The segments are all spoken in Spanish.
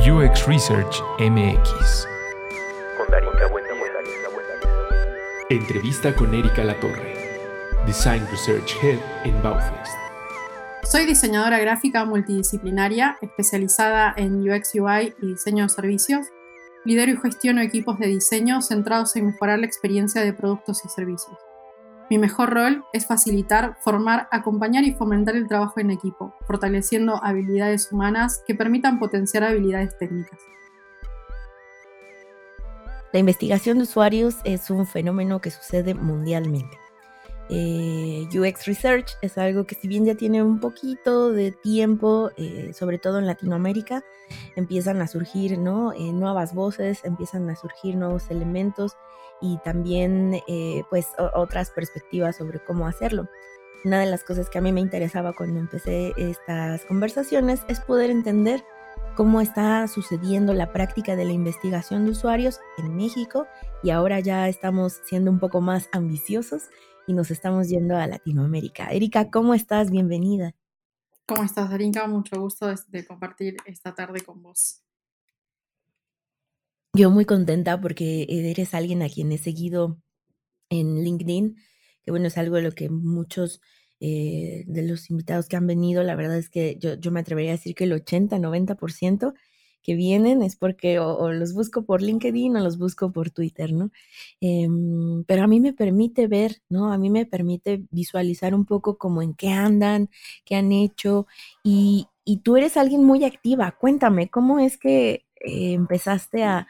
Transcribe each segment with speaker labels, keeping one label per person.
Speaker 1: UX Research MX. Entrevista con Erika Latorre, Design Research Head en Baufest.
Speaker 2: Soy diseñadora gráfica multidisciplinaria especializada en UX UI y diseño de servicios. Lidero y gestiono equipos de diseño centrados en mejorar la experiencia de productos y servicios. Mi mejor rol es facilitar, formar, acompañar y fomentar el trabajo en equipo, fortaleciendo habilidades humanas que permitan potenciar habilidades técnicas.
Speaker 3: La investigación de usuarios es un fenómeno que sucede mundialmente. Eh, UX Research es algo que si bien ya tiene un poquito de tiempo, eh, sobre todo en Latinoamérica, empiezan a surgir ¿no? Eh, nuevas voces, empiezan a surgir nuevos elementos y también eh, pues otras perspectivas sobre cómo hacerlo. Una de las cosas que a mí me interesaba cuando empecé estas conversaciones es poder entender cómo está sucediendo la práctica de la investigación de usuarios en México y ahora ya estamos siendo un poco más ambiciosos y nos estamos yendo a Latinoamérica. Erika, ¿cómo estás? Bienvenida.
Speaker 2: ¿Cómo estás, Darinka? Mucho gusto de compartir esta tarde con vos.
Speaker 3: Yo muy contenta porque eres alguien a quien he seguido en LinkedIn, que bueno, es algo de lo que muchos eh, de los invitados que han venido, la verdad es que yo, yo me atrevería a decir que el 80, 90% que vienen es porque o, los busco por LinkedIn o los busco por Twitter, ¿no? Em, pero a mí me permite ver, ¿no? A mí me permite visualizar un poco como en qué andan, qué han hecho y, y tú eres alguien muy activa. Cuéntame, ¿cómo es que eh, empezaste a,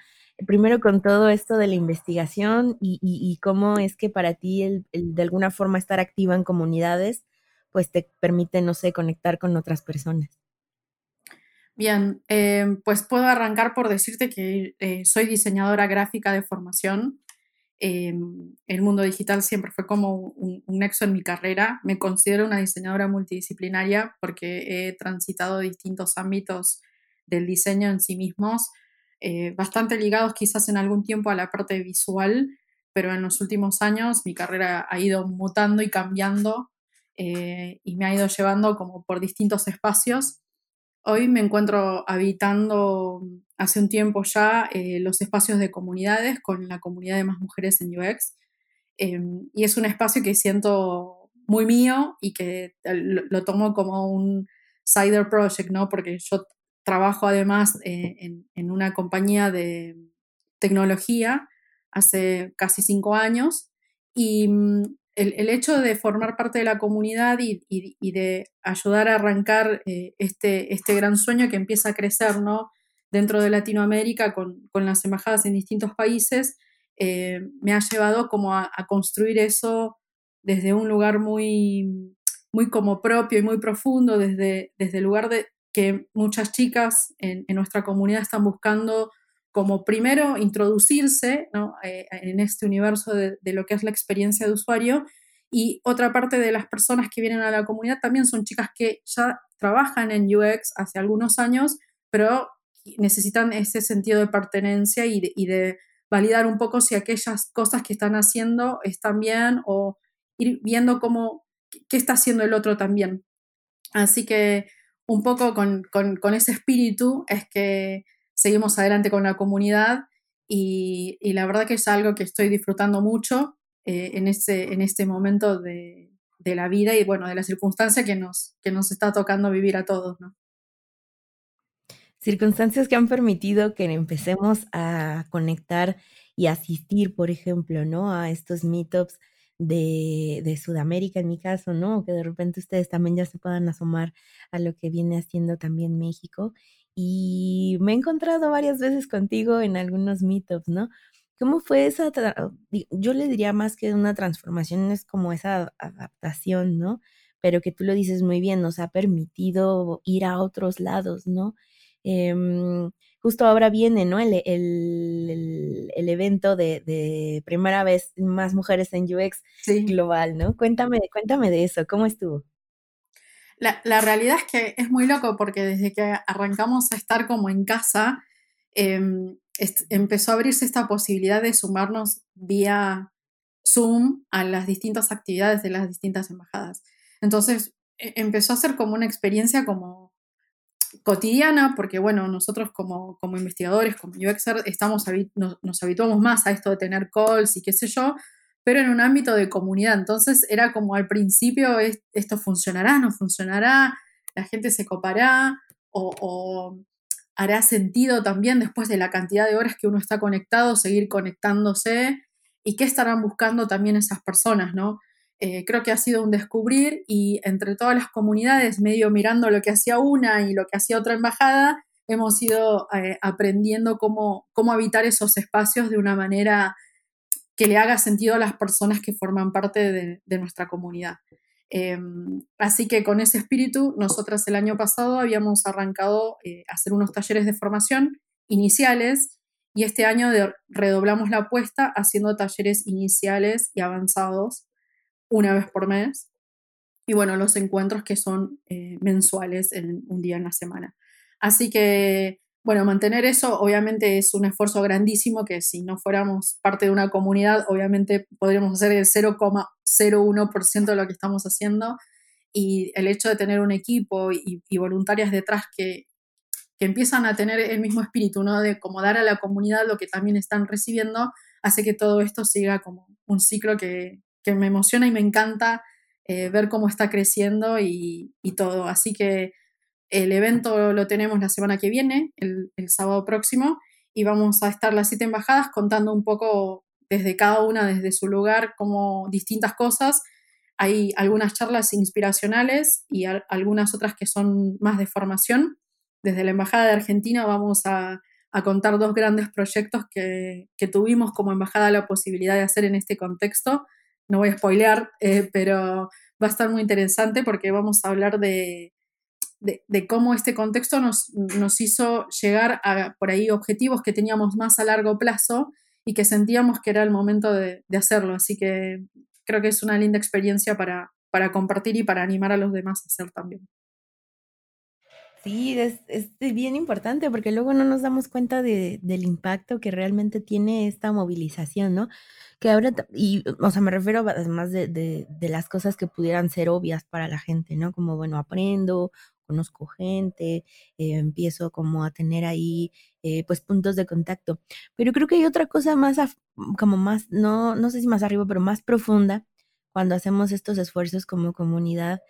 Speaker 3: primero con todo esto de la investigación y, cómo es que para ti de alguna forma estar activa en comunidades, pues te permite, no sé, conectar con otras personas.
Speaker 2: Bien, eh, pues puedo arrancar por decirte que eh, soy diseñadora gráfica de formación. Eh, el mundo digital siempre fue como un, un, nexo en mi carrera. Me considero una diseñadora multidisciplinaria porque he transitado distintos ámbitos del diseño en sí mismos eh, bastante ligados quizás en algún tiempo a la parte visual, pero en los últimos años mi carrera ha ido mutando y cambiando eh, y me ha ido llevando como por distintos espacios. Hoy me encuentro habitando hace un tiempo ya eh, los espacios de comunidades con la comunidad de más mujeres en UX y es un espacio que siento muy mío y que lo, lo tomo como un cider project, ¿no? Porque yo trabajo además eh, en, una compañía de tecnología hace casi cinco años y mm, el, hecho de formar parte de la comunidad y, de ayudar a arrancar eh, este, este gran sueño que empieza a crecer ¿no? dentro de Latinoamérica con, las embajadas en distintos países, eh, me ha llevado como a, construir eso desde un lugar muy, muy como propio y muy profundo, desde, desde el lugar de, que muchas chicas en, nuestra comunidad están buscando como primero introducirse eh, en este universo de, lo que es la experiencia de usuario y otra parte de las personas que vienen a la comunidad también son chicas que ya trabajan en UX hace algunos años, pero necesitan ese sentido de pertenencia y de, validar un poco si aquellas cosas que están haciendo están bien o ir viendo cómo, qué está haciendo el otro también. Así que un poco con, ese espíritu es que seguimos adelante con la comunidad y, la verdad que es algo que estoy disfrutando mucho eh, en, este, en este momento de, la vida y bueno, de la circunstancia que nos, que nos está tocando vivir a todos,
Speaker 3: Circunstancias que han permitido que empecemos a conectar y asistir, por ejemplo, ¿no? A estos meetups de, Sudamérica, en mi caso, ¿no? Que de repente ustedes también ya se puedan asomar a lo que viene haciendo también México. Y me he encontrado varias veces contigo en algunos meetups, ¿no? ¿Cómo fue esa, yo le diría más que una transformación, es como esa adaptación, ¿no? Pero que tú lo dices muy bien, nos ha permitido ir a otros lados, ¿no? Em, justo ahora viene, ¿no? El, el, evento de, primera vez más mujeres en UX global, ¿no? Cuéntame, cuéntame de eso, ¿cómo estuvo?
Speaker 2: La, realidad es que es muy loco porque desde que arrancamos a estar como en casa, em, empezó a abrirse esta posibilidad de sumarnos vía Zoom a las distintas actividades de las distintas embajadas. Entonces, e, empezó a ser como una experiencia como cotidiana, porque bueno, nosotros como, como investigadores, como UXer, estamos, nos, nos, habituamos más a esto de tener calls y qué sé yo, pero en un ámbito de comunidad. Entonces era como al principio, esto funcionará, no funcionará, la gente se copará o, o hará sentido también después de la cantidad de horas que uno está conectado, seguir conectándose y qué estarán buscando también esas personas, ¿no? Eh, creo que ha sido un descubrir y entre todas las comunidades, medio mirando lo que hacía una y lo que hacía otra embajada, hemos ido eh, aprendiendo cómo, cómo habitar esos espacios de una manera que le haga sentido a las personas que forman parte de, nuestra comunidad. Em, así que con ese espíritu, nosotras el año pasado habíamos arrancado eh, a hacer unos talleres de formación iniciales y este año redoblamos la apuesta haciendo talleres iniciales y avanzados una vez por mes. Y bueno, los encuentros que son eh, mensuales en un día en la semana. Así que, bueno, mantener eso obviamente es un esfuerzo grandísimo que si no fuéramos parte de una comunidad, obviamente podríamos hacer el 0,01% de lo que estamos haciendo. Y el hecho de tener un equipo y, voluntarias detrás que, que empiezan a tener el mismo espíritu, ¿no? De como dar a la comunidad lo que también están recibiendo, hace que todo esto siga como un ciclo que, que me emociona y me encanta eh, ver cómo está creciendo y, todo. Así que el evento lo tenemos la semana que viene, el, sábado próximo, y vamos a estar las siete embajadas contando un poco desde cada una, desde su lugar, como distintas cosas. Hay algunas charlas inspiracionales y algunas otras que son más de formación. Desde la Embajada de Argentina vamos a, contar dos grandes proyectos que, que, tuvimos como embajada la posibilidad de hacer en este contexto no voy a spoilear, eh, pero va a estar muy interesante porque vamos a hablar de, de, cómo este contexto nos, nos, hizo llegar a por ahí objetivos que teníamos más a largo plazo y que sentíamos que era el momento de, de hacerlo. Así que creo que es una linda experiencia para, para compartir y para animar a los demás a hacer también.
Speaker 3: Sí, es, es bien importante porque luego no nos damos cuenta de, del impacto que realmente tiene esta movilización, ¿no? Que ahora, y, o sea, me refiero además de, de, de las cosas que pudieran ser obvias para la gente, ¿no? Como, bueno, aprendo, conozco gente, eh, empiezo como a tener ahí, eh, pues, puntos de contacto. Pero creo que hay otra cosa más, como más, no, no sé si más arriba, pero más profunda cuando hacemos estos esfuerzos como comunidad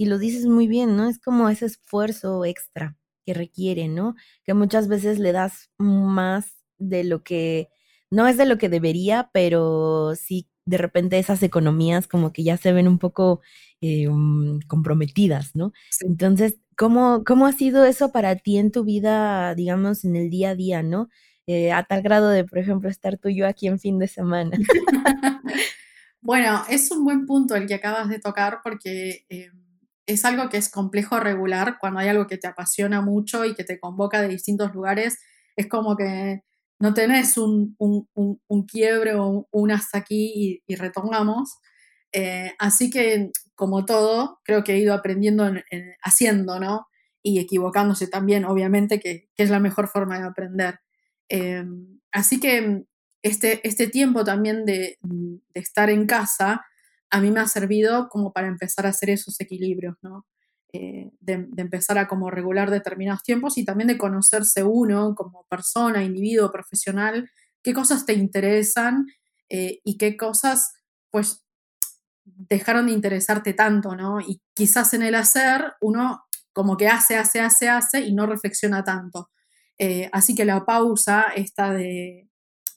Speaker 3: y lo dices muy bien, ¿no? Es como ese esfuerzo extra que requiere, ¿no? Que muchas veces le das más de lo que, no es de lo que debería, pero sí de repente esas economías como que ya se ven un poco eh, um, comprometidas, ¿no? Entonces, ¿cómo, ¿cómo ha sido eso para ti en tu vida, digamos, en el día a día, ¿no? Eh, a tal grado de, por ejemplo, estar tú y yo aquí en fin de semana.
Speaker 2: bueno, es un buen punto el que acabas de tocar porque... Eh, es algo que es complejo regular cuando hay algo que te apasiona mucho y que te convoca de distintos lugares. Es como que no tenés un, quiebre o un, hasta aquí y, retomamos. Eh, así que, como todo, creo que he ido aprendiendo haciendo, ¿no? Y equivocándose también, obviamente, que, es la mejor forma de aprender. Eh, así que este, este tiempo también de, de estar en casa a mí me ha servido como para empezar a hacer esos equilibrios, ¿no? Eh, de, empezar a como regular determinados tiempos y también de conocerse uno como persona, individuo, profesional, qué cosas te interesan eh, y qué cosas pues dejaron de interesarte tanto, ¿no? Y quizás en el hacer uno como que hace, hace, hace, hace y no reflexiona tanto. Eh, así que la pausa esta de,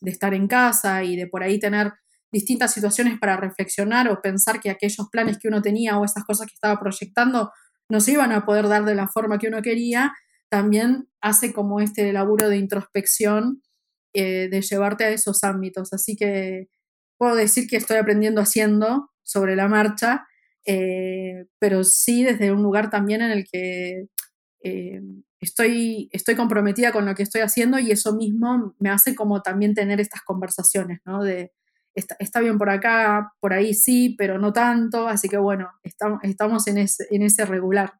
Speaker 2: de estar en casa y de por ahí tener distintas situaciones para reflexionar o pensar que aquellos planes que uno tenía o esas cosas que estaba proyectando no se iban a poder dar de la forma que uno quería, también hace como este laburo de introspección, eh, de llevarte a esos ámbitos. Así que puedo decir que estoy aprendiendo haciendo sobre la marcha, eh, pero sí desde un lugar también en el que eh, estoy, estoy comprometida con lo que estoy haciendo y eso mismo me hace como también tener estas conversaciones, ¿no? De, está, bien por acá, por ahí sí, pero no tanto, así que bueno, estamos, estamos en, ese, en ese regular.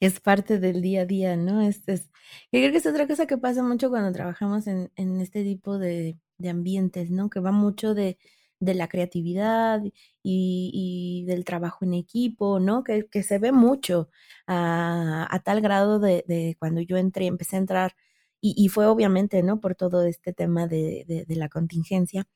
Speaker 3: Es parte del día a día, ¿no? Es, es, creo que es otra cosa que pasa mucho cuando trabajamos en, en este tipo de, de, ambientes, ¿no? Que va mucho de de la creatividad y, del trabajo en equipo, ¿no? Que, se ve mucho a, tal grado de, cuando yo entré, empecé a entrar, y, fue obviamente, ¿no? Por todo este tema de, la contingencia,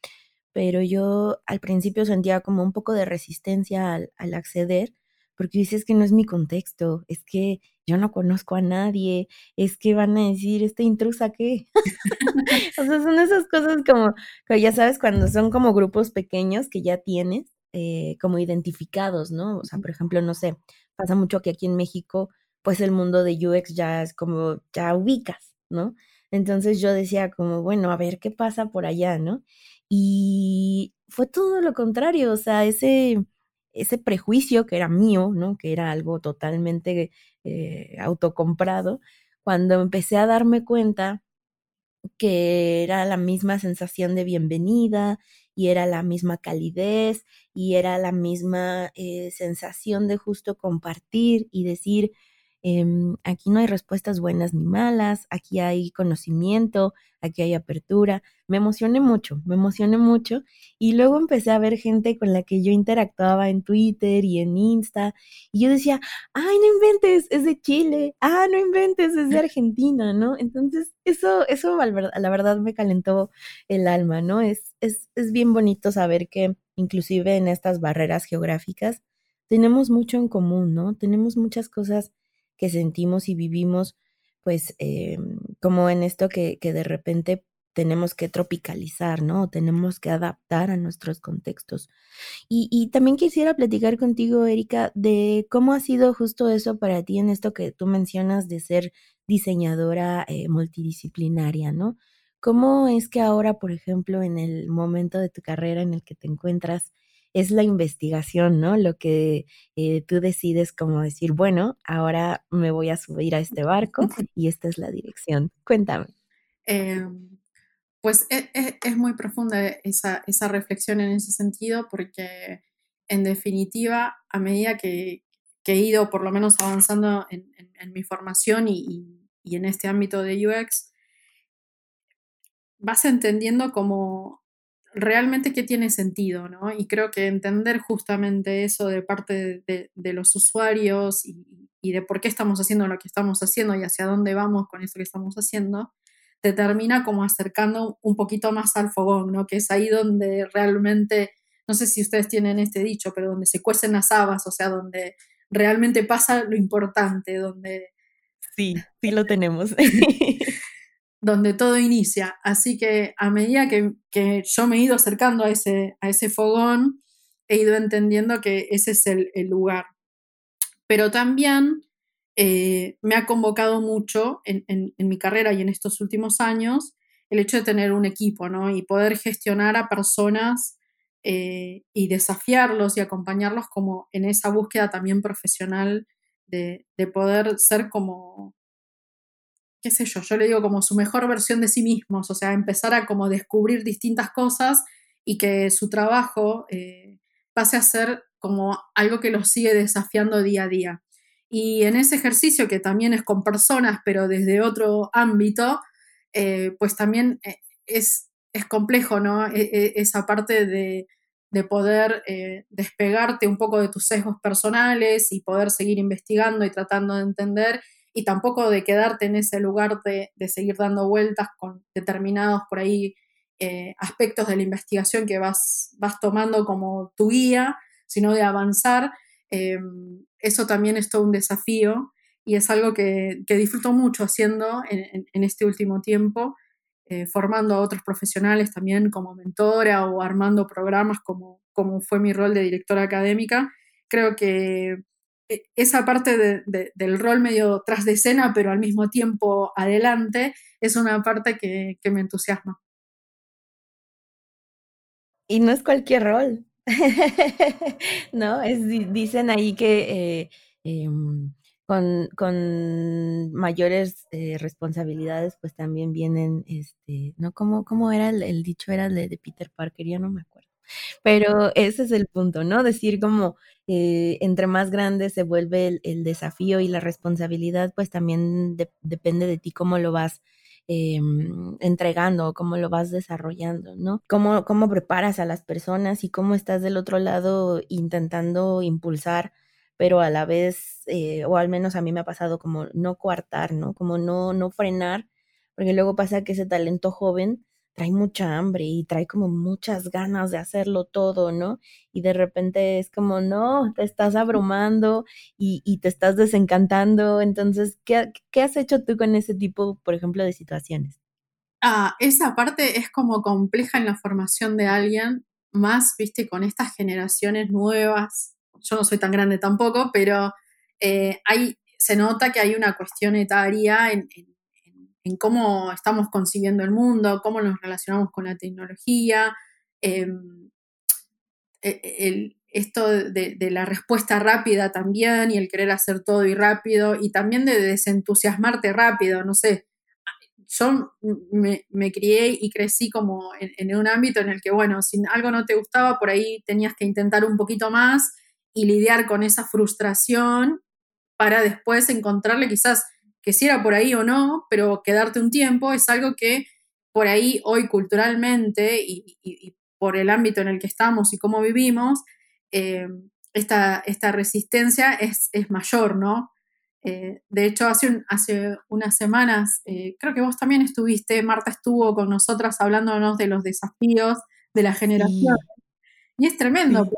Speaker 3: pero yo al principio sentía como un poco de resistencia al, al acceder, porque dices que no es mi contexto, es que yo no conozco a nadie, es que van a decir, ¿esta intrusa qué? o sea, son esas cosas como, ya sabes, cuando son como grupos pequeños que ya tienes, eh, como identificados, ¿no? O sea, por ejemplo, no sé, pasa mucho que aquí en México, pues el mundo de UX ya es como, ya ubicas, Entonces yo decía como, bueno, a ver qué pasa por allá, ¿no? Y fue todo lo contrario, o sea, ese ese prejuicio que era mío, ¿no? Que era algo totalmente eh, autocomprado, cuando empecé a darme cuenta que era la misma sensación de bienvenida y era la misma calidez y era la misma eh, sensación de justo compartir y decir, Em, aquí no hay respuestas buenas ni malas, aquí hay conocimiento, aquí hay apertura. Me emocioné mucho, me emocioné mucho y luego empecé a ver gente con la que yo interactuaba en Twitter y en Insta y yo decía, ay, no inventes, es de Chile, ah, no inventes, es de Argentina, ¿no? Entonces, eso, eso la verdad me calentó el alma, ¿no? Es, es, es bien bonito saber que inclusive en estas barreras geográficas tenemos mucho en común, ¿no? Tenemos muchas cosas sentimos y vivimos, pues eh, como en esto que, que, de repente tenemos que tropicalizar, ¿no? Tenemos que adaptar a nuestros contextos. Y, y, también quisiera platicar contigo, Erika, de cómo ha sido justo eso para ti en esto que tú mencionas de ser diseñadora eh, multidisciplinaria, ¿no? ¿Cómo es que ahora, por ejemplo, en el momento de tu carrera en el que te encuentras, es la investigación, ¿no? Lo que eh, tú decides como decir, bueno, ahora me voy a subir a este barco y esta es la dirección. Cuéntame.
Speaker 2: Em, pues e, e, es, muy profunda esa, reflexión en ese sentido porque en definitiva, a medida que, he ido por lo menos avanzando en, mi formación y, y, en este ámbito de UX, vas entendiendo como realmente qué tiene sentido, ¿no? Y creo que entender justamente eso de parte de, los usuarios y, de por qué estamos haciendo lo que estamos haciendo y hacia dónde vamos con eso que estamos haciendo, te termina como acercando un poquito más al fogón, ¿no? Que es ahí donde realmente, no sé si ustedes tienen este dicho, pero donde se cuecen las habas, o sea, donde realmente pasa lo importante, donde...
Speaker 3: Sí, sí lo tenemos.
Speaker 2: donde todo inicia. Así que a medida que, yo me he ido acercando a ese, a ese fogón, he ido entendiendo que ese es el, lugar. Pero también eh, me ha convocado mucho en, mi carrera y en estos últimos años el hecho de tener un equipo, ¿no? Y poder gestionar a personas eh, y desafiarlos y acompañarlos como en esa búsqueda también profesional de, de poder ser como qué sé yo, yo le digo como su mejor versión de sí mismos, o sea, empezar a como descubrir distintas cosas y que su trabajo eh, pase a ser como algo que los sigue desafiando día a día. Y en ese ejercicio, que también es con personas, pero desde otro ámbito, eh, pues también eh, es, es complejo, ¿no? E, e, esa parte de, de poder despegarte un poco de tus sesgos personales y poder seguir investigando y tratando de entender y tampoco de quedarte en ese lugar de, seguir dando vueltas con determinados por ahí eh, aspectos de la investigación que vas, vas tomando como tu guía, sino de avanzar. Eh, eso también es todo un desafío y es algo que, disfruto mucho haciendo en, este último tiempo, eh, formando a otros profesionales también como mentora o armando programas como, como fue mi rol de directora académica. Creo que esa parte del rol medio tras de escena, pero al mismo tiempo adelante, es una parte que, me entusiasma.
Speaker 3: Y no es cualquier rol, ¿no? Es, dicen ahí que eh, em, con, mayores eh, responsabilidades, pues también vienen, este, ¿no? ¿Cómo, cómo era el, dicho? Era el de Peter Parker, ya no me acuerdo. Pero ese es el punto, ¿no? Decir como eh, entre más grande se vuelve el, desafío y la responsabilidad, pues también depende de ti cómo lo vas em, entregando, cómo lo vas desarrollando, ¿no? Cómo, cómo preparas a las personas y cómo estás del otro lado intentando impulsar, pero a la vez, eh, o al menos a mí me ha pasado como no coartar, ¿no? Como no, no frenar, porque luego pasa que ese talento joven trae mucha hambre y trae como muchas ganas de hacerlo todo, ¿no? Y de repente es como, no, te estás abrumando y, te estás desencantando. Entonces, ¿qué, ¿qué, has hecho tú con ese tipo, por ejemplo, de situaciones?
Speaker 2: Ah, esa parte es como compleja en la formación de alguien, más, viste, con estas generaciones nuevas. Yo no soy tan grande tampoco, pero eh, hay, se nota que hay una cuestión etaria en cómo estamos concibiendo el mundo, cómo nos relacionamos con la tecnología, em, e, e, esto de, la respuesta rápida también y el querer hacer todo y rápido y también de desentusiasmarte rápido, no sé. Yo me, crié y crecí como en, en, un ámbito en el que, bueno, si algo no te gustaba, por ahí tenías que intentar un poquito más y lidiar con esa frustración para después encontrarle quizás que si era por ahí o no, pero quedarte un tiempo es algo que por ahí hoy culturalmente y, por el ámbito en el que estamos y cómo vivimos, eh, esta, esta, resistencia es, es mayor, ¿no? Eh, de hecho, hace, hace unas semanas, eh, creo que vos también estuviste, Marta estuvo con nosotras hablándonos de los desafíos de la generación. Y es tremendo,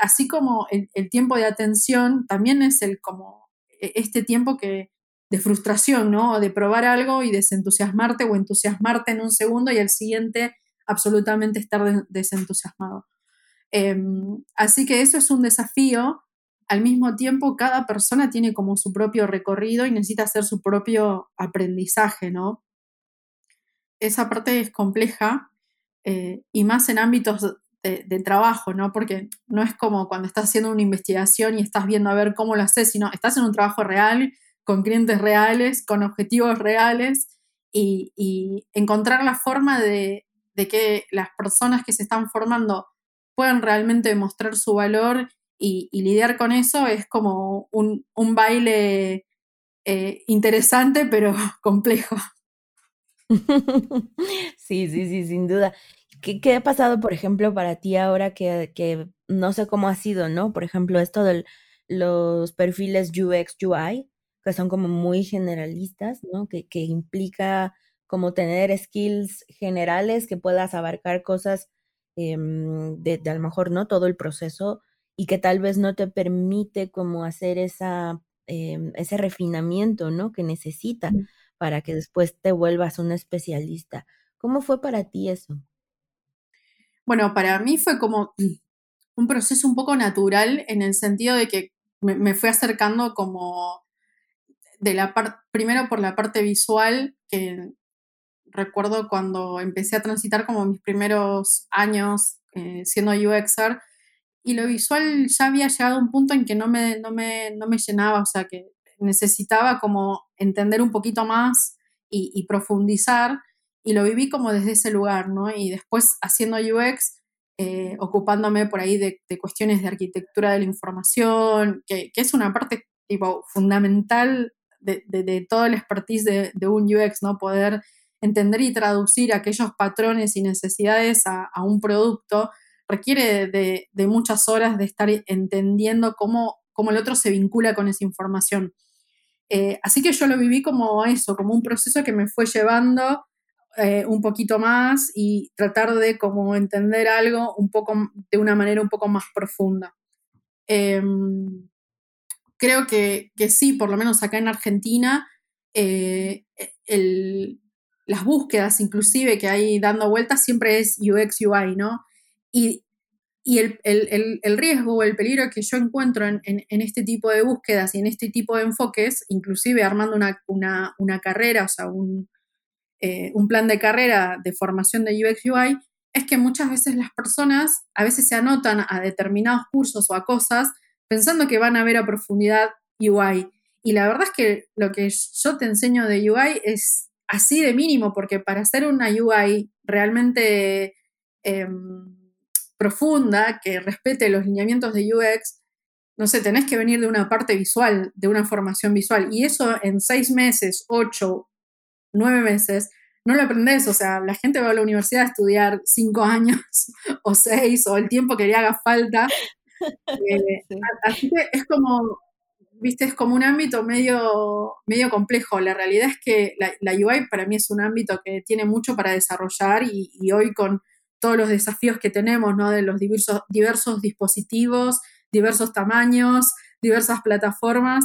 Speaker 2: así como el, el, tiempo de atención, también es el como e, este tiempo que, de frustración, ¿no? De probar algo y desentusiasmarte o entusiasmarte en un segundo y al siguiente absolutamente estar desentusiasmado. Em, así que eso es un desafío. Al mismo tiempo, cada persona tiene como su propio recorrido y necesita hacer su propio aprendizaje, ¿no? Esa parte es compleja eh, y más en ámbitos de, de, trabajo, ¿no? Porque no es como cuando estás haciendo una investigación y estás viendo a ver cómo lo haces, sino estás en un trabajo real con clientes reales, con objetivos reales y, encontrar la forma de, que las personas que se están formando puedan realmente demostrar su valor y, lidiar con eso es como un, baile eh, interesante pero complejo.
Speaker 3: Sí, sí, sí, sin duda. ¿Qué, ha pasado, por ejemplo, para ti ahora que, que, no sé cómo ha sido, ¿no? Por ejemplo, esto de los perfiles UX, UI, que son como muy generalistas, ¿no? Que, que implica como tener skills generales que puedas abarcar cosas em, de, a lo mejor no todo el proceso y que tal vez no te permite como hacer esa, em, ese refinamiento, ¿no? Que necesita para que después te vuelvas un especialista. ¿Cómo fue para ti eso?
Speaker 2: Bueno, para mí fue como un proceso un poco natural en el sentido de que me, me fui acercando como de la primero por la parte visual, que recuerdo cuando empecé a transitar como mis primeros años eh, siendo UXer, y lo visual ya había llegado a un punto en que no me, no me, no me llenaba, o sea, que necesitaba como entender un poquito más y, profundizar, y lo viví como desde ese lugar, ¿no? Y después haciendo UX, eh, ocupándome por ahí de, cuestiones de arquitectura de la información, que, que, es una parte tipo fundamental de, todo el expertise de, un UX, ¿no? Poder entender y traducir aquellos patrones y necesidades a, un producto requiere de, muchas horas de estar entendiendo cómo, cómo, el otro se vincula con esa información. Eh, así que yo lo viví como eso, como un proceso que me fue llevando eh, un poquito más y tratar de como entender algo un poco de una manera un poco más profunda. Em, creo que, sí, por lo menos acá en Argentina, eh, las búsquedas inclusive que hay dando vueltas siempre es UX, UI, ¿no? Y, el, riesgo o el peligro que yo encuentro en, este tipo de búsquedas y en este tipo de enfoques, inclusive armando una, carrera, o sea, un, eh, un plan de carrera de formación de UX, UI, es que muchas veces las personas a veces se anotan a determinados cursos o a cosas pensando que van a ver a profundidad UI. Y la verdad es que lo que yo te enseño de UI es así de mínimo, porque para hacer una UI realmente em, profunda, que respete los lineamientos de UX, no sé, tenés que venir de una parte visual, de una formación visual. Y eso en seis meses, ocho, nueve meses, no lo aprendes, o sea, la gente va a la universidad a estudiar cinco años o seis o el tiempo que le haga falta. Eh, así que es como, viste, es como un ámbito medio, medio complejo. La realidad es que la, UI para mí es un ámbito que tiene mucho para desarrollar y, hoy con todos los desafíos que tenemos, ¿no? De los diversos, diversos dispositivos, diversos tamaños, diversas plataformas,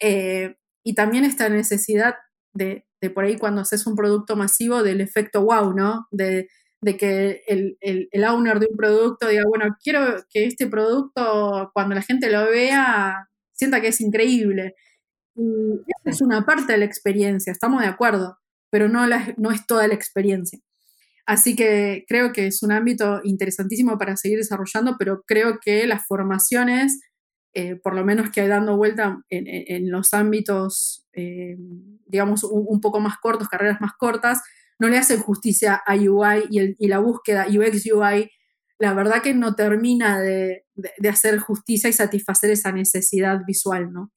Speaker 2: eh, y también esta necesidad de, de, por ahí cuando haces un producto masivo del efecto wow, ¿no? De, de que el, el, el, owner de un producto diga, bueno, quiero que este producto, cuando la gente lo vea, sienta que es increíble. Y esa es una parte de la experiencia, estamos de acuerdo, pero no, no es toda la experiencia. Así que creo que es un ámbito interesantísimo para seguir desarrollando, pero creo que las formaciones, eh, por lo menos que hay dando vuelta en, los ámbitos, eh, digamos, un, poco más cortos, carreras más cortas, no le hacen justicia a UI y, la búsqueda UX UI la verdad que no termina de, hacer justicia y satisfacer esa necesidad visual, ¿no?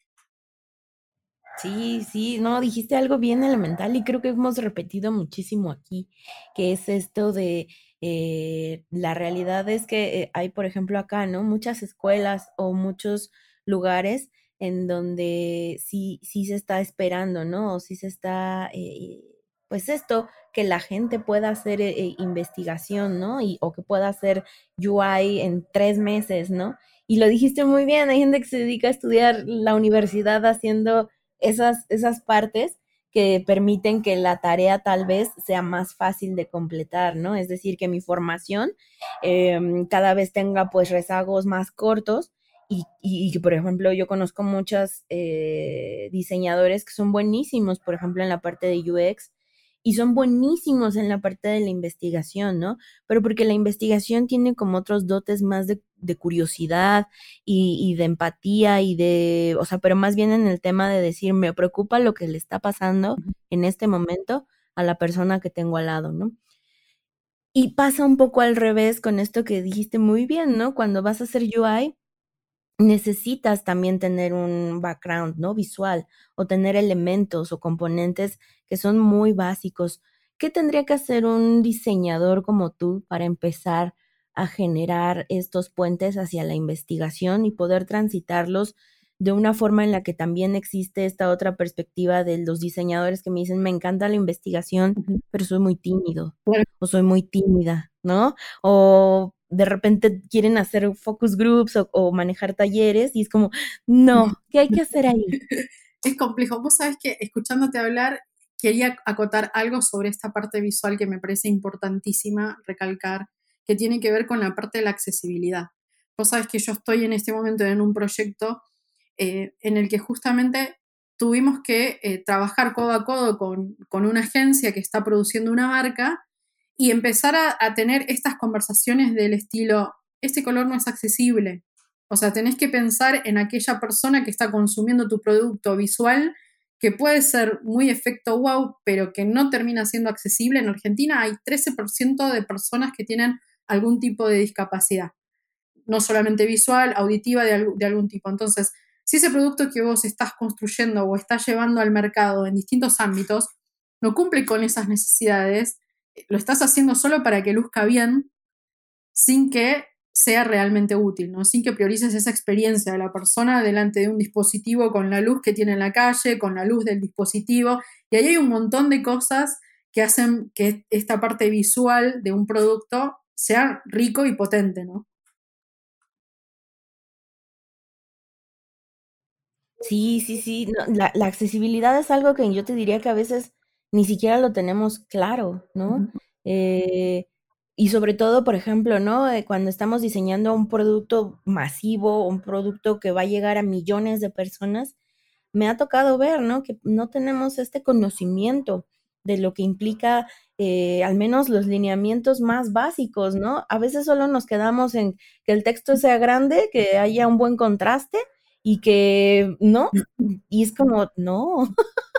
Speaker 3: Sí, sí, no, dijiste algo bien elemental y creo que hemos repetido muchísimo aquí, que es esto de eh, la realidad es que eh, hay, por ejemplo, acá, ¿no? Muchas escuelas o muchos lugares en donde sí, sí se está esperando, ¿no? O sí se está eh, pues esto, que la gente pueda hacer eh, eh, investigación, ¿no? Y, o que pueda hacer UI en tres meses, ¿no? Y lo dijiste muy bien, hay gente que se dedica a estudiar la universidad haciendo esas, esas partes que permiten que la tarea tal vez sea más fácil de completar, ¿no? Es decir, que mi formación em, cada vez tenga pues rezagos más cortos y, y, por ejemplo, yo conozco muchos eh, diseñadores que son buenísimos, por ejemplo, en la parte de UX, y son buenísimos en la parte de la investigación, ¿no? Pero porque la investigación tiene como otros dotes más de, curiosidad y, de empatía y de, o sea, pero más bien en el tema de decir, me preocupa lo que le está pasando en este momento a la persona que tengo al lado, ¿no? Y pasa un poco al revés con esto que dijiste muy bien, ¿no? Cuando vas a hacer UI, necesitas también tener un background, ¿no? Visual o tener elementos o componentes que son muy básicos. ¿Qué tendría que hacer un diseñador como tú para empezar a generar estos puentes hacia la investigación y poder transitarlos de una forma en la que también existe esta otra perspectiva de los diseñadores que me dicen, me encanta la investigación, pero soy muy tímido o soy muy tímida, ¿no? O de repente quieren hacer focus groups o, manejar talleres y es como, no, ¿qué hay que hacer ahí?
Speaker 2: Es complejo. Vos sabés que escuchándote hablar, quería acotar algo sobre esta parte visual que me parece importantísima recalcar, que tiene que ver con la parte de la accesibilidad. Vos sabés que yo estoy en este momento en un proyecto eh, en el que justamente tuvimos que eh, trabajar codo a codo con, con una agencia que está produciendo una marca y empezar a, tener estas conversaciones del estilo, este color no es accesible. O sea, tenés que pensar en aquella persona que está consumiendo tu producto visual, que puede ser muy efecto wow, pero que no termina siendo accesible. En Argentina hay 13% de personas que tienen algún tipo de discapacidad, no solamente visual, auditiva de, de algún tipo. Entonces, si ese producto que vos estás construyendo o estás llevando al mercado en distintos ámbitos no cumple con esas necesidades, lo estás haciendo solo para que luzca bien, sin que sea realmente útil, ¿no? sin que priorices esa experiencia de la persona delante de un dispositivo con la luz que tiene en la calle, con la luz del dispositivo. Y ahí hay un montón de cosas que hacen que esta parte visual de un producto sea rico y potente, ¿no?
Speaker 3: Sí, sí, sí. la, la, accesibilidad es algo que yo te diría que a veces ni siquiera lo tenemos claro, ¿no? Eh, y sobre todo, por ejemplo, ¿no? Eh, cuando estamos diseñando un producto masivo, un producto que va a llegar a millones de personas, me ha tocado ver, ¿no? Que no tenemos este conocimiento de lo que implica eh, al menos los lineamientos más básicos, ¿no? A veces solo nos quedamos en que el texto sea grande, que haya un buen contraste y que, ¿no? Y es como, no.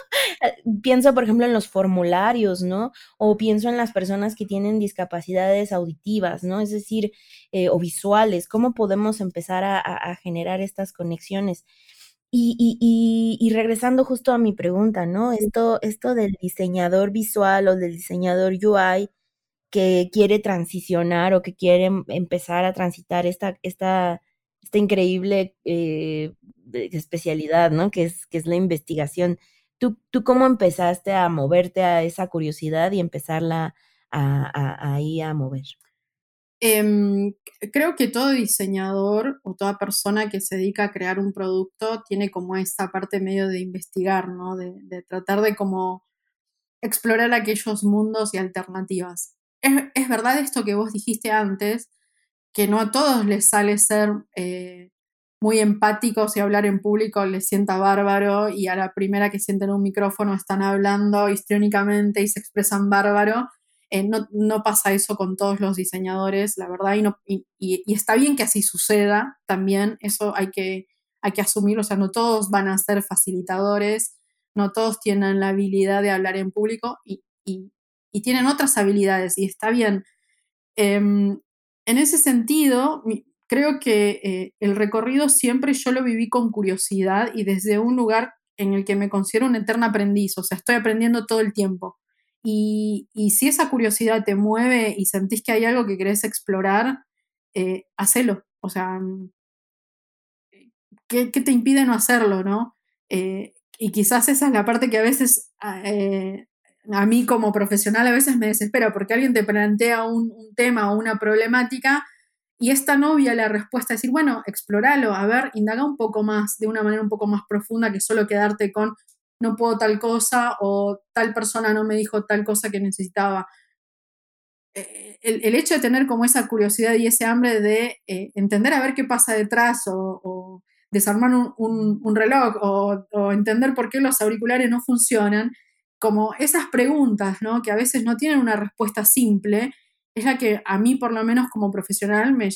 Speaker 3: pienso, por ejemplo, en los formularios, ¿no? O pienso en las personas que tienen discapacidades auditivas, ¿no? Es decir, eh, o visuales, ¿cómo podemos empezar a, generar estas conexiones? Y, regresando justo a mi pregunta, ¿no? Esto, esto del diseñador visual o del diseñador UI que quiere transicionar o que quiere em, empezar a transitar esta, esta, esta increíble eh, especialidad, ¿no? Que es, que es la investigación. ¿Tú, ¿Tú cómo empezaste a moverte a esa curiosidad y empezarla a, ahí a mover?
Speaker 2: Em, creo que todo diseñador o toda persona que se dedica a crear un producto tiene como esta parte medio de investigar, ¿no? De, tratar de como explorar aquellos mundos y alternativas. Es, verdad esto que vos dijiste antes, que no a todos les sale ser eh, muy empáticos y hablar en público les sienta bárbaro y a la primera que sienten un micrófono están hablando histriónicamente y se expresan bárbaro eh, no, pasa eso con todos los diseñadores, la verdad, y, no, y, está bien que así suceda también, eso hay que, hay que asumirlo, o sea, no todos van a ser facilitadores, no todos tienen la habilidad de hablar en público y, tienen otras habilidades y está bien. Em, en ese sentido, creo que eh, el recorrido siempre yo lo viví con curiosidad y desde un lugar en el que me considero un eterno aprendiz, o sea, estoy aprendiendo todo el tiempo. Y, si esa curiosidad te mueve y sentís que hay algo que querés explorar, eh, hacelo. O sea, mm, ¿qué, te impide no hacerlo, no? Eh, y quizás esa es la parte que a veces ah, eh, a mí como profesional a veces me desespera porque alguien te plantea un, tema o una problemática y es tan obvia la respuesta, decir, bueno, explóralo, a ver, indaga un poco más, de una manera un poco más profunda que solo quedarte con no puedo tal cosa o tal persona no me dijo tal cosa que necesitaba. Eh, el, hecho de tener como esa curiosidad y ese hambre de eh, entender a ver qué pasa detrás o, desarmar un, reloj o, entender por qué los auriculares no funcionan, como esas preguntas, ¿no? Que a veces no tienen una respuesta simple, es la que a mí por lo menos como profesional me,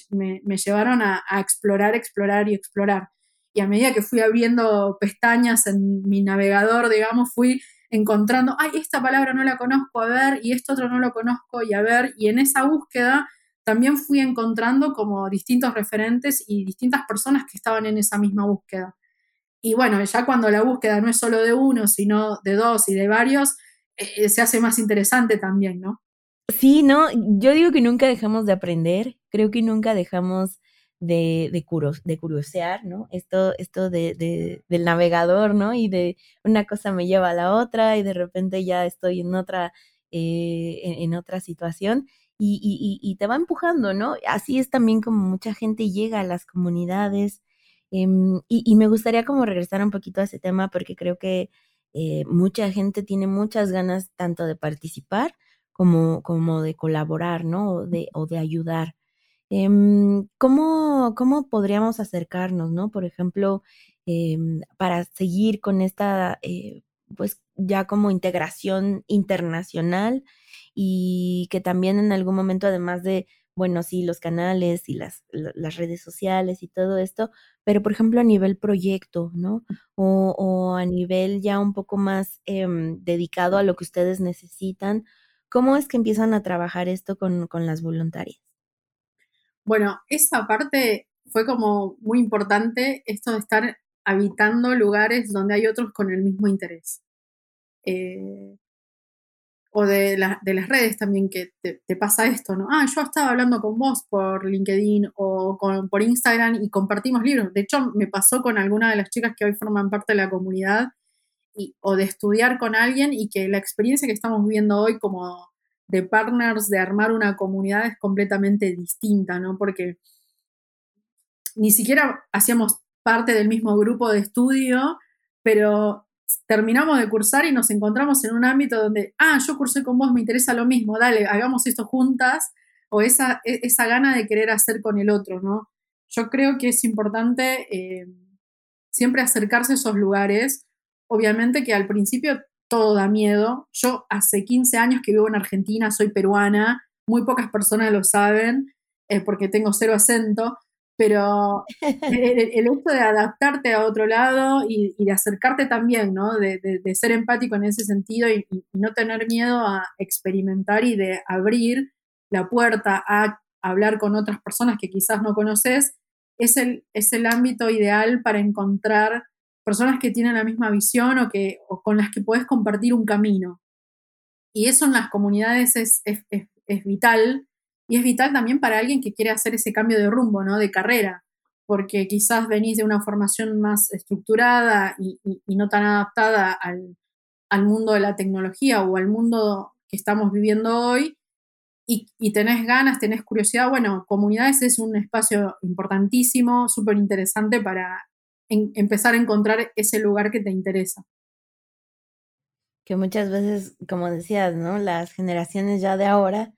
Speaker 2: llevaron a, a, explorar, explorar y explorar y a medida que fui abriendo pestañas en mi navegador, digamos, fui encontrando, ay, esta palabra no la conozco, a ver, y esto otro no lo conozco, y a ver, y en esa búsqueda también fui encontrando como distintos referentes y distintas personas que estaban en esa misma búsqueda. Y bueno, ya cuando la búsqueda no es solo de uno, sino de dos y de varios, eh, se hace más interesante también, ¿no?
Speaker 3: Sí, no, yo digo que nunca dejamos de aprender, creo que nunca dejamos de, de, de curiosear, ¿no? Esto, esto de, del navegador, ¿no? Y de una cosa me lleva a la otra y de repente ya estoy en otra, eh, en, otra situación y, y, te va empujando, ¿no? Así es también como mucha gente llega a las comunidades em, y, me gustaría como regresar un poquito a ese tema porque creo que eh, mucha gente tiene muchas ganas tanto de participar como, como de colaborar, ¿no? de, o de ayudar. Em, ¿cómo, ¿Cómo podríamos acercarnos, no? Por ejemplo, em, para seguir con esta, eh, pues ya como integración internacional y que también en algún momento, además de, bueno, sí, los canales y las, las redes sociales y todo esto, pero por ejemplo a nivel proyecto, ¿no? O, o a nivel ya un poco más em, dedicado a lo que ustedes necesitan, ¿cómo es que empiezan a trabajar esto con, con las voluntarias?
Speaker 2: Bueno, esa parte fue como muy importante, esto de estar habitando lugares donde hay otros con el mismo interés. Eh, o de, las redes también que te, pasa esto, ¿no? Ah, yo estaba hablando con vos por LinkedIn o por Instagram y compartimos libros. De hecho, me pasó con alguna de las chicas que hoy forman parte de la comunidad y, o de estudiar con alguien y que la experiencia que estamos viviendo hoy como de partners, de armar una comunidad es completamente distinta, ¿no? Porque ni siquiera hacíamos parte del mismo grupo de estudio, pero terminamos de cursar y nos encontramos en un ámbito donde, ah, yo cursé con vos, me interesa lo mismo, dale, hagamos esto juntas, o esa, e, esa gana de querer hacer con el otro, ¿no? Yo creo que es importante eh, siempre acercarse a esos lugares. Obviamente que al principio todo da miedo. Yo hace 15 años que vivo en Argentina, soy peruana, muy pocas personas lo saben eh, porque tengo cero acento, pero el, hecho de adaptarte a otro lado y, de acercarte también, ¿no? De, ser empático en ese sentido y, no tener miedo a experimentar y de abrir la puerta a hablar con otras personas que quizás no conoces, es el, es el ámbito ideal para encontrar personas que tienen la misma visión o, que, o con las que puedes compartir un camino. Y eso en las comunidades es, es, es, vital y es vital también para alguien que quiere hacer ese cambio de rumbo, ¿no? De carrera, porque quizás venís de una formación más estructurada y, no tan adaptada al, mundo de la tecnología o al mundo que estamos viviendo hoy y, y tenés ganas, tenés curiosidad. Bueno, comunidades es un espacio importantísimo, súper interesante para empezar a encontrar ese lugar que te interesa
Speaker 3: que muchas veces, como decías, ¿no? Las generaciones ya de ahora,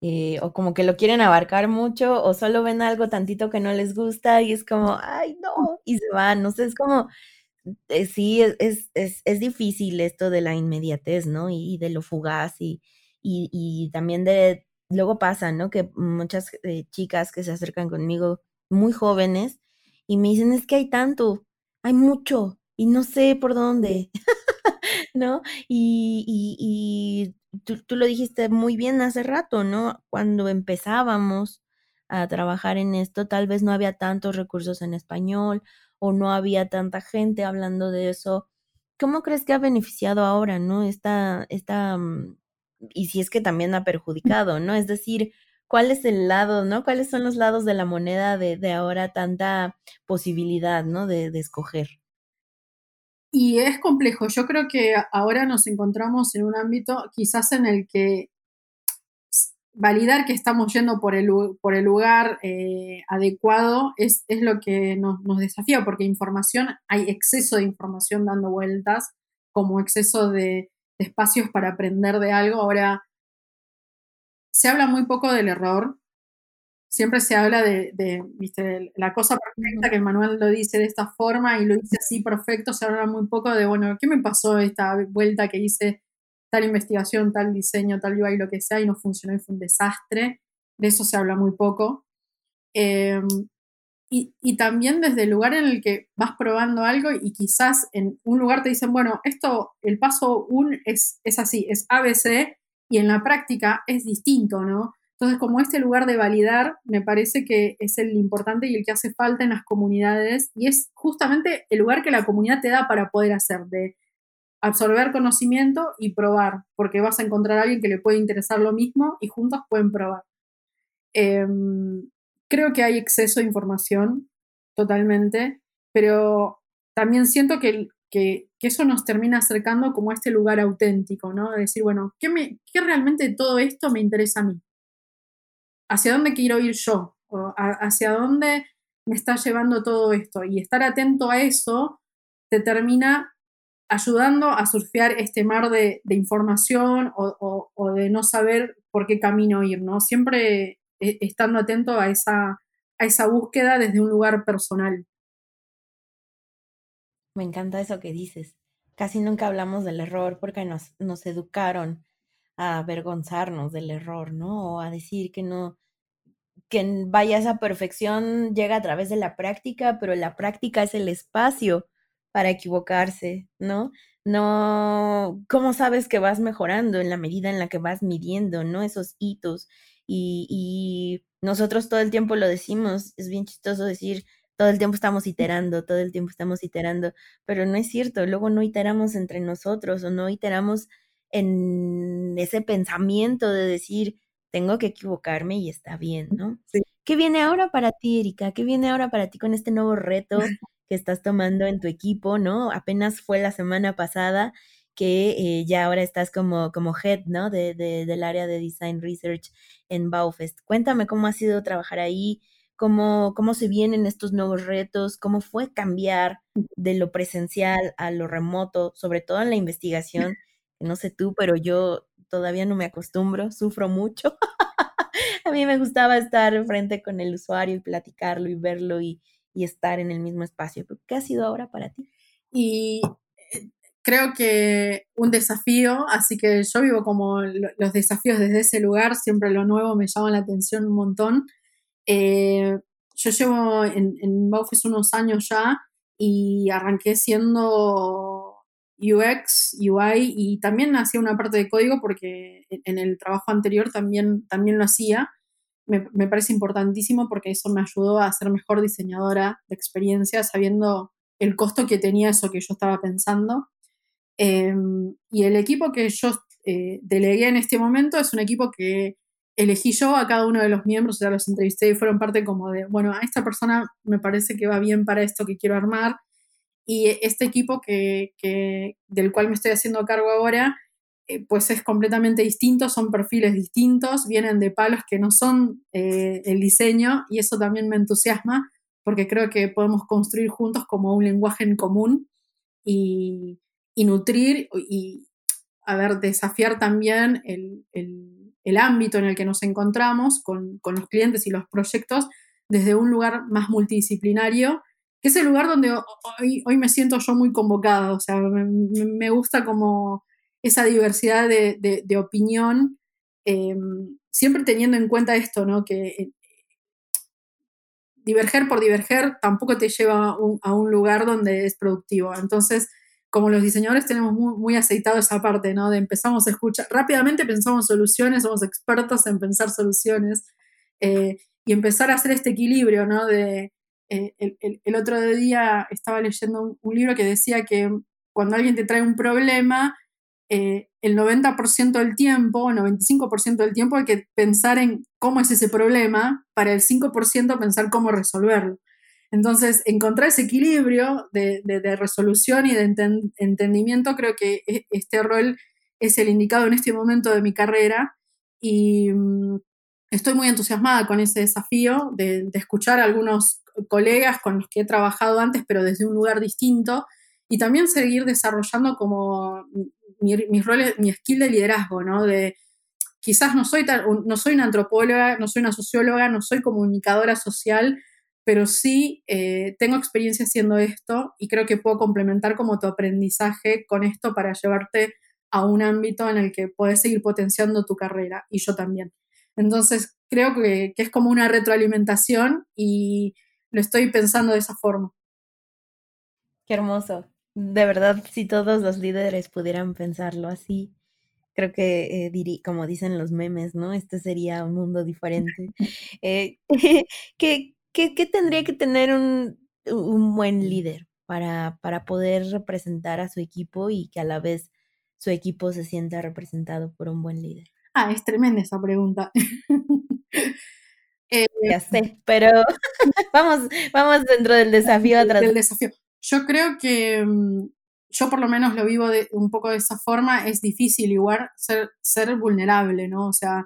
Speaker 3: eh, o como que lo quieren abarcar mucho, o solo ven algo tantito que no les gusta y es como, ay, no, y se van, no sé, es como, eh, sí, es, es, es, difícil esto de la inmediatez, ¿no? Y, de lo fugaz y, y, y, también de, luego pasa, ¿no? Que muchas eh, chicas que se acercan conmigo muy jóvenes y me dicen, es que hay tanto, hay mucho y no sé por dónde. ¿no? Y, y, tú, tú, lo dijiste muy bien hace rato, ¿no? Cuando empezábamos a trabajar en esto, tal vez no había tantos recursos en español o no había tanta gente hablando de eso. ¿Cómo crees que ha beneficiado ahora, ¿no? Esta, esta, mm, y si es que también ha perjudicado, ¿no? Es decir, ¿cuál es el lado, ¿no? ¿Cuáles son los lados de la moneda de, de ahora tanta posibilidad, ¿no? De, de escoger.
Speaker 2: Y es complejo. Yo creo que ahora nos encontramos en un ámbito quizás en el que validar que estamos yendo por el, por el lugar eh, adecuado es, es, lo que nos, nos, desafía, porque información, hay exceso de información dando vueltas, como exceso de, de espacios para aprender de algo. Ahora, se habla muy poco del error, siempre se habla de, ¿viste? la cosa perfecta, que el manual lo dice de esta forma y lo dice así perfecto, se habla muy poco de, bueno, ¿qué me pasó esta vuelta que hice tal investigación, tal diseño, tal UI, lo que sea, y no funcionó y fue un desastre? De eso se habla muy poco. Em, y, y, también desde el lugar en el que vas probando algo y quizás en un lugar te dicen, bueno, esto, el paso 1 es, es así, es ABC, y en la práctica es distinto, ¿no? Entonces, como este lugar de validar, me parece que es el importante y el que hace falta en las comunidades y es justamente el lugar que la comunidad te da para poder hacer, de absorber conocimiento y probar, porque vas a encontrar a alguien que le puede interesar lo mismo y juntos pueden probar. Em, creo que hay exceso de información, totalmente, pero también siento que, que, eso nos termina acercando como a este lugar auténtico, ¿no? De decir, bueno, ¿qué, ¿qué realmente todo esto me interesa a mí? Hacia dónde quiero ir yo, o hacia dónde me está llevando todo esto. Y estar atento a eso te termina ayudando a surfear este mar de, información o, de no saber por qué camino ir, ¿no? Siempre eh, estando atento a esa, a esa búsqueda desde un lugar personal.
Speaker 3: Me encanta eso que dices. Casi nunca hablamos del error porque nos, nos educaron a avergonzarnos del error, ¿no? O a decir que no, que vaya esa perfección llega a través de la práctica, pero la práctica es el espacio para equivocarse, ¿no? No, ¿cómo sabes que vas mejorando en la medida en la que vas midiendo, ¿no? Esos hitos. Y, y nosotros todo el tiempo lo decimos, es bien chistoso decir, todo el tiempo estamos iterando, todo el tiempo estamos iterando, pero no es cierto, luego no iteramos entre nosotros o no iteramos en ese pensamiento de decir, tengo que equivocarme y está bien, ¿no? Sí. ¿Qué viene ahora para ti, Erika? ¿Qué viene ahora para ti con este nuevo reto que estás tomando en tu equipo, ¿no? Apenas fue la semana pasada que eh, ya ahora estás como, como head, ¿no? De, de, del área de Design Research en Baufest. Cuéntame cómo ha sido trabajar ahí, cómo, cómo se vienen estos nuevos retos, cómo fue cambiar de lo presencial a lo remoto, sobre todo en la investigación no sé tú, pero yo todavía no me acostumbro, sufro mucho. a mí me gustaba estar frente con el usuario y platicarlo y verlo y, estar en el mismo espacio. ¿Qué ha sido ahora para ti?
Speaker 2: Y eh, creo que un desafío, así que yo vivo como los desafíos desde ese lugar, siempre lo nuevo me llama la atención un montón. Eh, yo llevo en, en unos años ya y arranqué siendo UX, UI y también hacía una parte de código porque en el trabajo anterior también, también lo hacía. Me, parece importantísimo porque eso me ayudó a ser mejor diseñadora de experiencia, sabiendo el costo que tenía eso que yo estaba pensando. Em, y el equipo que yo eh, delegué en este momento es un equipo que elegí yo a cada uno de los miembros, sea, los entrevisté y fueron parte como de, bueno, a esta persona me parece que va bien para esto que quiero armar. Y este equipo que, del cual me estoy haciendo cargo ahora, eh, pues es completamente distinto, son perfiles distintos, vienen de palos que no son eh, el diseño y eso también me entusiasma porque creo que podemos construir juntos como un lenguaje en común y, nutrir y, a ver, desafiar también el, ámbito en el que nos encontramos con, los clientes y los proyectos desde un lugar más multidisciplinario, que es el lugar donde hoy, hoy me siento yo muy convocada, o sea, me, gusta como esa diversidad de, opinión, eh, siempre teniendo en cuenta esto, ¿no? Que diverger por diverger tampoco te lleva a un lugar donde es productivo. Entonces, como los diseñadores tenemos muy, aceitado esa parte, ¿no? De empezamos a escuchar, rápidamente pensamos soluciones, somos expertos en pensar soluciones eh, y empezar a hacer este equilibrio, ¿no? De, eh, el, otro día estaba leyendo un, libro que decía que cuando alguien te trae un problema, eh, el 90% del tiempo, 95% del tiempo hay que pensar en cómo es ese problema, para el 5% pensar cómo resolverlo. Entonces, encontrar ese equilibrio de, resolución y de entendimiento, creo que e, este rol es el indicado en este momento de mi carrera y mm, estoy muy entusiasmada con ese desafío de, de escuchar algunos colegas con los que he trabajado antes, pero desde un lugar distinto, y también seguir desarrollando como mis roles, mi skill de liderazgo, ¿no? De quizás no soy, no soy una antropóloga, no soy una socióloga, no soy comunicadora social, pero sí eh, tengo experiencia haciendo esto y creo que puedo complementar como tu aprendizaje con esto para llevarte a un ámbito en el que puedes seguir potenciando tu carrera y yo también. Entonces, creo que, que es como una retroalimentación y lo estoy pensando de esa forma.
Speaker 3: Qué hermoso. De verdad, si todos los líderes pudieran pensarlo así, creo que, eh, como dicen los memes, ¿no? Este sería un mundo diferente. Eh, ¿qué, tendría que tener un, buen líder para, para poder representar a su equipo y que a la vez su equipo se sienta representado por un buen líder?
Speaker 2: Ah, es tremenda esa pregunta.
Speaker 3: Eh, ya sé, pero vamos, vamos dentro del desafío atrás.
Speaker 2: Del desafío. Yo creo que mm, yo por lo menos lo vivo de, un poco de esa forma, es difícil igual ser, ser vulnerable, ¿no? O sea,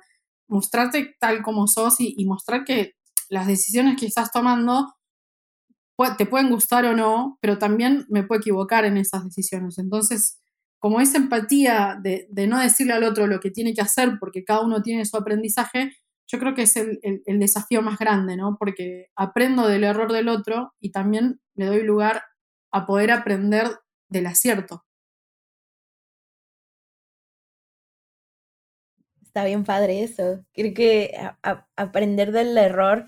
Speaker 2: mostrarte tal como sos y, mostrar que las decisiones que estás tomando te pueden gustar o no, pero también me puedo equivocar en esas decisiones. Entonces, como esa empatía de, de no decirle al otro lo que tiene que hacer porque cada uno tiene su aprendizaje, yo creo que es el, el desafío más grande, ¿no? Porque aprendo del error del otro y también le doy lugar a poder aprender del acierto.
Speaker 3: Está bien padre eso. Creo que aprender del error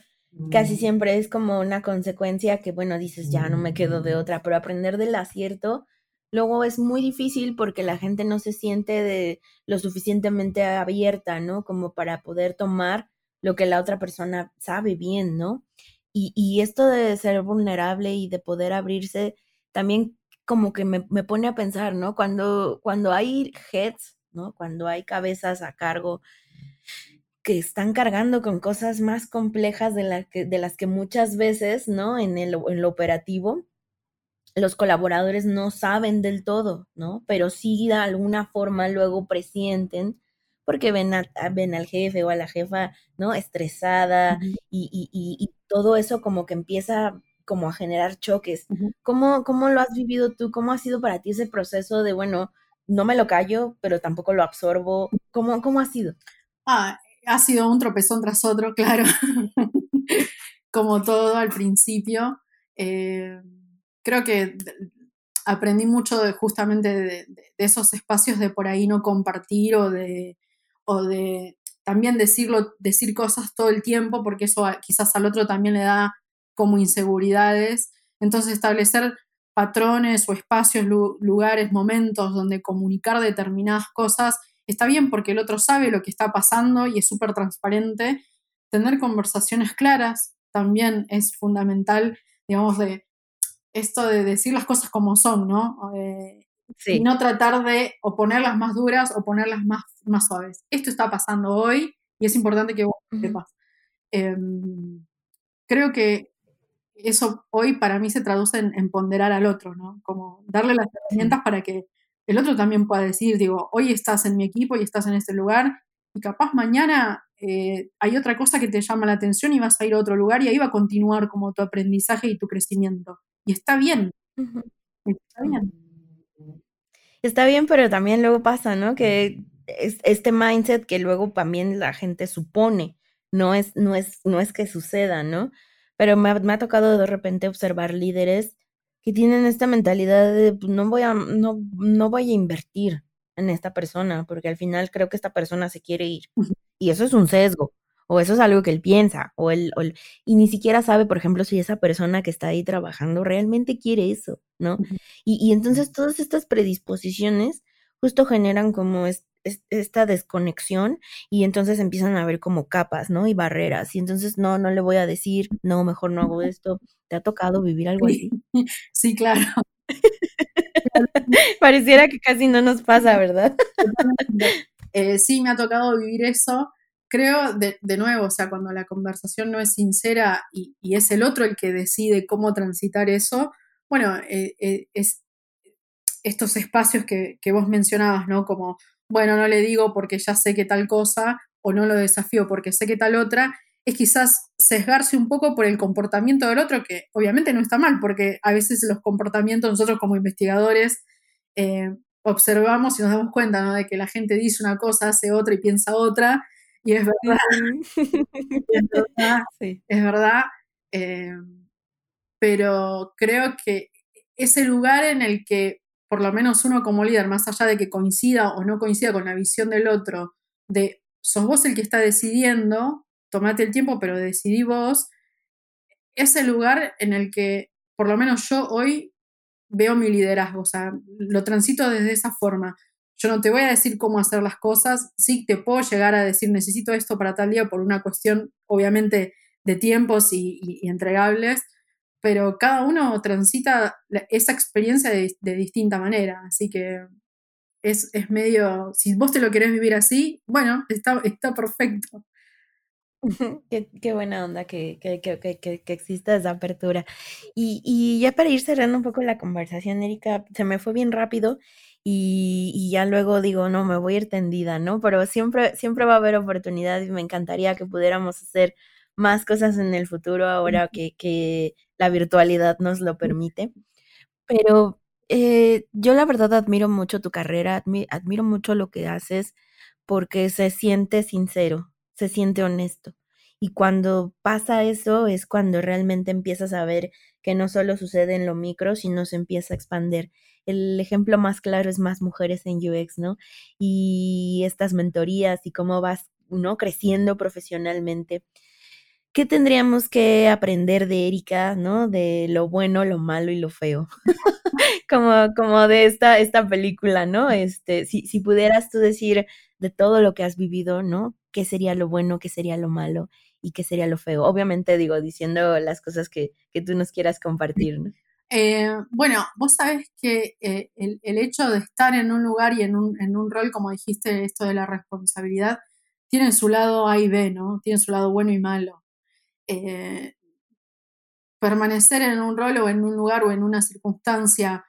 Speaker 3: casi mm. siempre es como una consecuencia que, bueno, dices, ya no me quedo de otra, pero aprender del acierto luego es muy difícil porque la gente no se siente de lo suficientemente abierta, ¿no? Como para poder tomar lo que la otra persona sabe bien, ¿no? Y, y esto de ser vulnerable y de poder abrirse también como que me, pone a pensar, ¿no? Cuando, cuando hay heads, ¿no? Cuando hay cabezas a cargo que están cargando con cosas más complejas de, que, de las que muchas veces, ¿no? En, el, en lo operativo, los colaboradores no saben del todo, ¿no? Pero sí de alguna forma luego presienten porque ven, ven al jefe o a la jefa, ¿no? Estresada y, y, y, todo eso como que empieza como a generar choques. ¿Cómo, ¿Cómo lo has vivido tú? ¿Cómo ha sido para ti ese proceso de, bueno, no me lo callo, pero tampoco lo absorbo? ¿Cómo, cómo ha sido?
Speaker 2: Ah, ha sido un tropezón tras otro, claro. Como todo al principio. Eh, creo que aprendí mucho justamente de, esos espacios de por ahí no compartir o de, o de también decirlo, decir cosas todo el tiempo, porque eso quizás al otro también le da como inseguridades. Entonces establecer patrones o espacios, lugares, momentos donde comunicar determinadas cosas está bien porque el otro sabe lo que está pasando y es súper transparente. Tener conversaciones claras también es fundamental, digamos, de esto de decir las cosas como son, ¿no? Eh, y no tratar de o ponerlas más duras o ponerlas más, más suaves. Esto está pasando hoy y es importante que vos sepas. Em, creo que eso hoy para mí se traduce en, ponderar al otro, ¿no? Como darle las herramientas para que el otro también pueda decir, digo, hoy estás en mi equipo y estás en este lugar y capaz mañana eh, hay otra cosa que te llama la atención y vas a ir a otro lugar y ahí va a continuar como tu aprendizaje y tu crecimiento. Y está bien. Está bien.
Speaker 3: Está bien, pero también luego pasa, ¿no? Que es, este mindset que luego también la gente supone, no es, no es, no es que suceda, ¿no? Pero me ha, tocado de repente observar líderes que tienen esta mentalidad de pues, no voy a, no, no voy a invertir en esta persona, porque al final creo que esta persona se quiere ir. Y eso es un sesgo, o eso es algo que él piensa, o él, y ni siquiera sabe, por ejemplo, si esa persona que está ahí trabajando realmente quiere eso, ¿no? Y, y entonces todas estas predisposiciones justo generan como esta desconexión y entonces empiezan a ver como capas, ¿no? Y barreras. Y entonces, no, no le voy a decir, no, mejor no hago esto. ¿Te ha tocado vivir algo así?
Speaker 2: Sí, claro.
Speaker 3: Pareciera que casi no nos pasa, ¿verdad?
Speaker 2: Eh, sí, me ha tocado vivir eso. Creo, de, nuevo, o sea, cuando la conversación no es sincera y, es el otro el que decide cómo transitar eso, bueno, eh, eh, es estos espacios que, que vos mencionabas, ¿no? Como bueno, no le digo porque ya sé que tal cosa o no lo desafío porque sé que tal otra, es quizás sesgarse un poco por el comportamiento del otro, que obviamente no está mal, porque a veces los comportamientos nosotros como investigadores eh, observamos y nos damos cuenta ¿no? de que la gente dice una cosa, hace otra y piensa otra, y es verdad, es verdad, eh, pero creo que ese lugar en el que por lo menos uno como líder, más allá de que coincida o no coincida con la visión del otro, de sos vos el que está decidiendo, tomate el tiempo, pero decidí vos, es el lugar en el que, por lo menos yo hoy, veo mi liderazgo, o sea, lo transito desde esa forma. Yo no te voy a decir cómo hacer las cosas, sí te puedo llegar a decir necesito esto para tal día por una cuestión, obviamente, de tiempos y entregables, pero cada uno transita esa experiencia de, distinta manera, así que es, medio, si vos te lo querés vivir así, bueno, está, está perfecto.
Speaker 3: Qué, buena onda que, que, que, exista esa apertura. Y, ya para ir cerrando un poco la conversación, Erika, se me fue bien rápido y, y, ya luego digo, no, me voy a ir tendida, ¿no? Pero siempre, siempre va a haber oportunidad y me encantaría que pudiéramos hacer más cosas en el futuro ahora que, que la virtualidad nos lo permite. Pero eh, yo la verdad admiro mucho tu carrera, admiro mucho lo que haces porque se siente sincero, se siente honesto. Y cuando pasa eso es cuando realmente empiezas a ver que no solo sucede en lo micro, sino se empieza a expandir. El ejemplo más claro es más mujeres en UX, ¿no? Y estas mentorías y cómo vas, ¿no? Creciendo profesionalmente. ¿qué tendríamos que aprender de Erika, ¿no? De lo bueno, lo malo y lo feo. como, como de esta, esta película, ¿no? Este, si, pudieras tú decir de todo lo que has vivido, ¿no? ¿Qué sería lo bueno, qué sería lo malo y qué sería lo feo? Obviamente digo, diciendo las cosas que, que tú nos quieras compartir, ¿no?
Speaker 2: Eh, bueno, vos sabés que eh, el, hecho de estar en un lugar y en un, en un rol, como dijiste, esto de la responsabilidad, tiene su lado A y B, ¿no? Tiene su lado bueno y malo. Eh, permanecer en un rol o en un lugar o en una circunstancia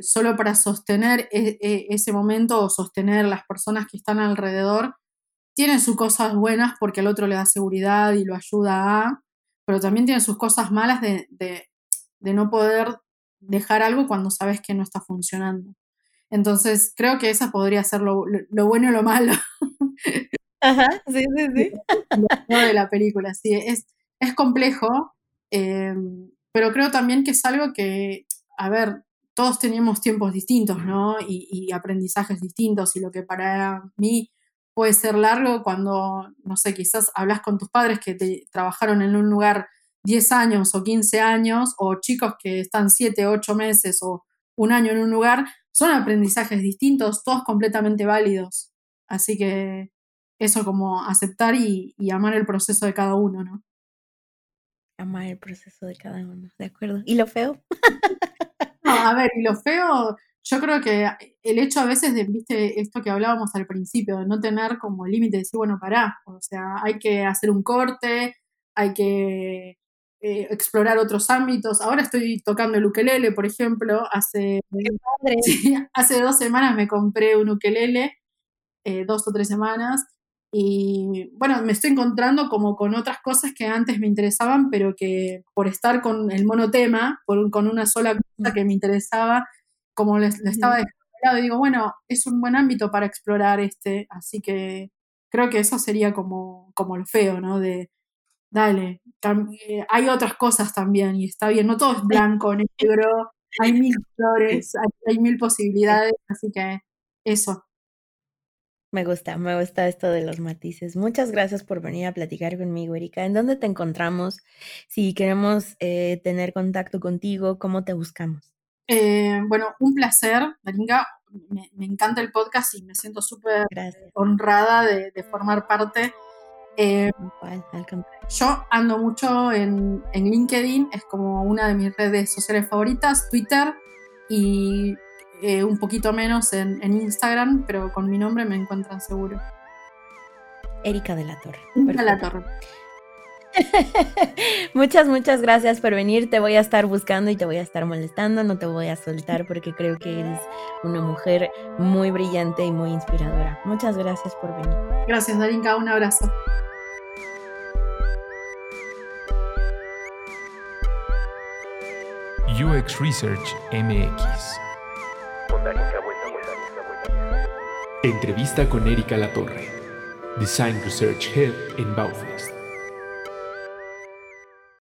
Speaker 2: solo para sostener e, e, ese momento o sostener las personas que están alrededor, tiene sus cosas buenas porque el otro le da seguridad y lo ayuda a, pero también tiene sus cosas malas de, no poder dejar algo cuando sabes que no está funcionando. Entonces, creo que esa podría ser lo, lo bueno y lo malo.
Speaker 3: Ajá, sí, sí, sí.
Speaker 2: de la película, sí, es, es complejo, eh, pero creo también que es algo que, a ver, todos teníamos tiempos distintos, ¿no? Y, aprendizajes distintos, y lo que para mí puede ser largo cuando, no sé, quizás hablas con tus padres que te trabajaron en un lugar 10 años o 15 años, o chicos que están 7, 8 meses o un año en un lugar, son aprendizajes distintos, todos completamente válidos. Así que eso como aceptar y, amar el proceso de cada uno, ¿no?
Speaker 3: amar el proceso de cada uno, ¿de acuerdo? ¿Y lo feo?
Speaker 2: No, a ver, y lo feo, yo creo que el hecho a veces de, viste, esto que hablábamos al principio, de no tener como límite, de decir, bueno, pará, o sea, hay que hacer un corte, hay que eh, explorar otros ámbitos. Ahora estoy tocando el ukelele, por ejemplo, hace, hace dos semanas me compré un ukelele, eh, dos o tres semanas, y bueno, me estoy encontrando como con otras cosas que antes me interesaban, pero que por estar con el monotema, con una sola cosa que me interesaba, como le, estaba y digo, bueno, es un buen ámbito para explorar este, así que creo que eso sería como, como lo feo, ¿no? De, dale, eh, hay otras cosas también y está bien, no todo es blanco, negro, hay mil flores, hay mil posibilidades, así que eso.
Speaker 3: Me gusta, me gusta esto de los matices. Muchas gracias por venir a platicar conmigo, Erika. ¿En dónde te encontramos? Si queremos eh, tener contacto contigo, ¿cómo te buscamos?
Speaker 2: Eh, bueno, un placer, Daringa. Me, encanta el podcast y me siento súper honrada de, formar parte. Eh, yo ando mucho en, en LinkedIn, es como una de mis redes sociales favoritas, Twitter y eh, un poquito menos en, Instagram, pero con mi nombre me encuentran seguro.
Speaker 3: Erika de la Torre.
Speaker 2: Erika de la Torre.
Speaker 3: muchas, muchas gracias por venir. Te voy a estar buscando y te voy a estar molestando. No te voy a soltar porque creo que eres una mujer muy brillante y muy inspiradora. Muchas gracias por venir.
Speaker 2: Gracias, Darinka. Un abrazo.
Speaker 1: UX Research MX Entrevista con Erika Latorre, Design Research Head en Baufest.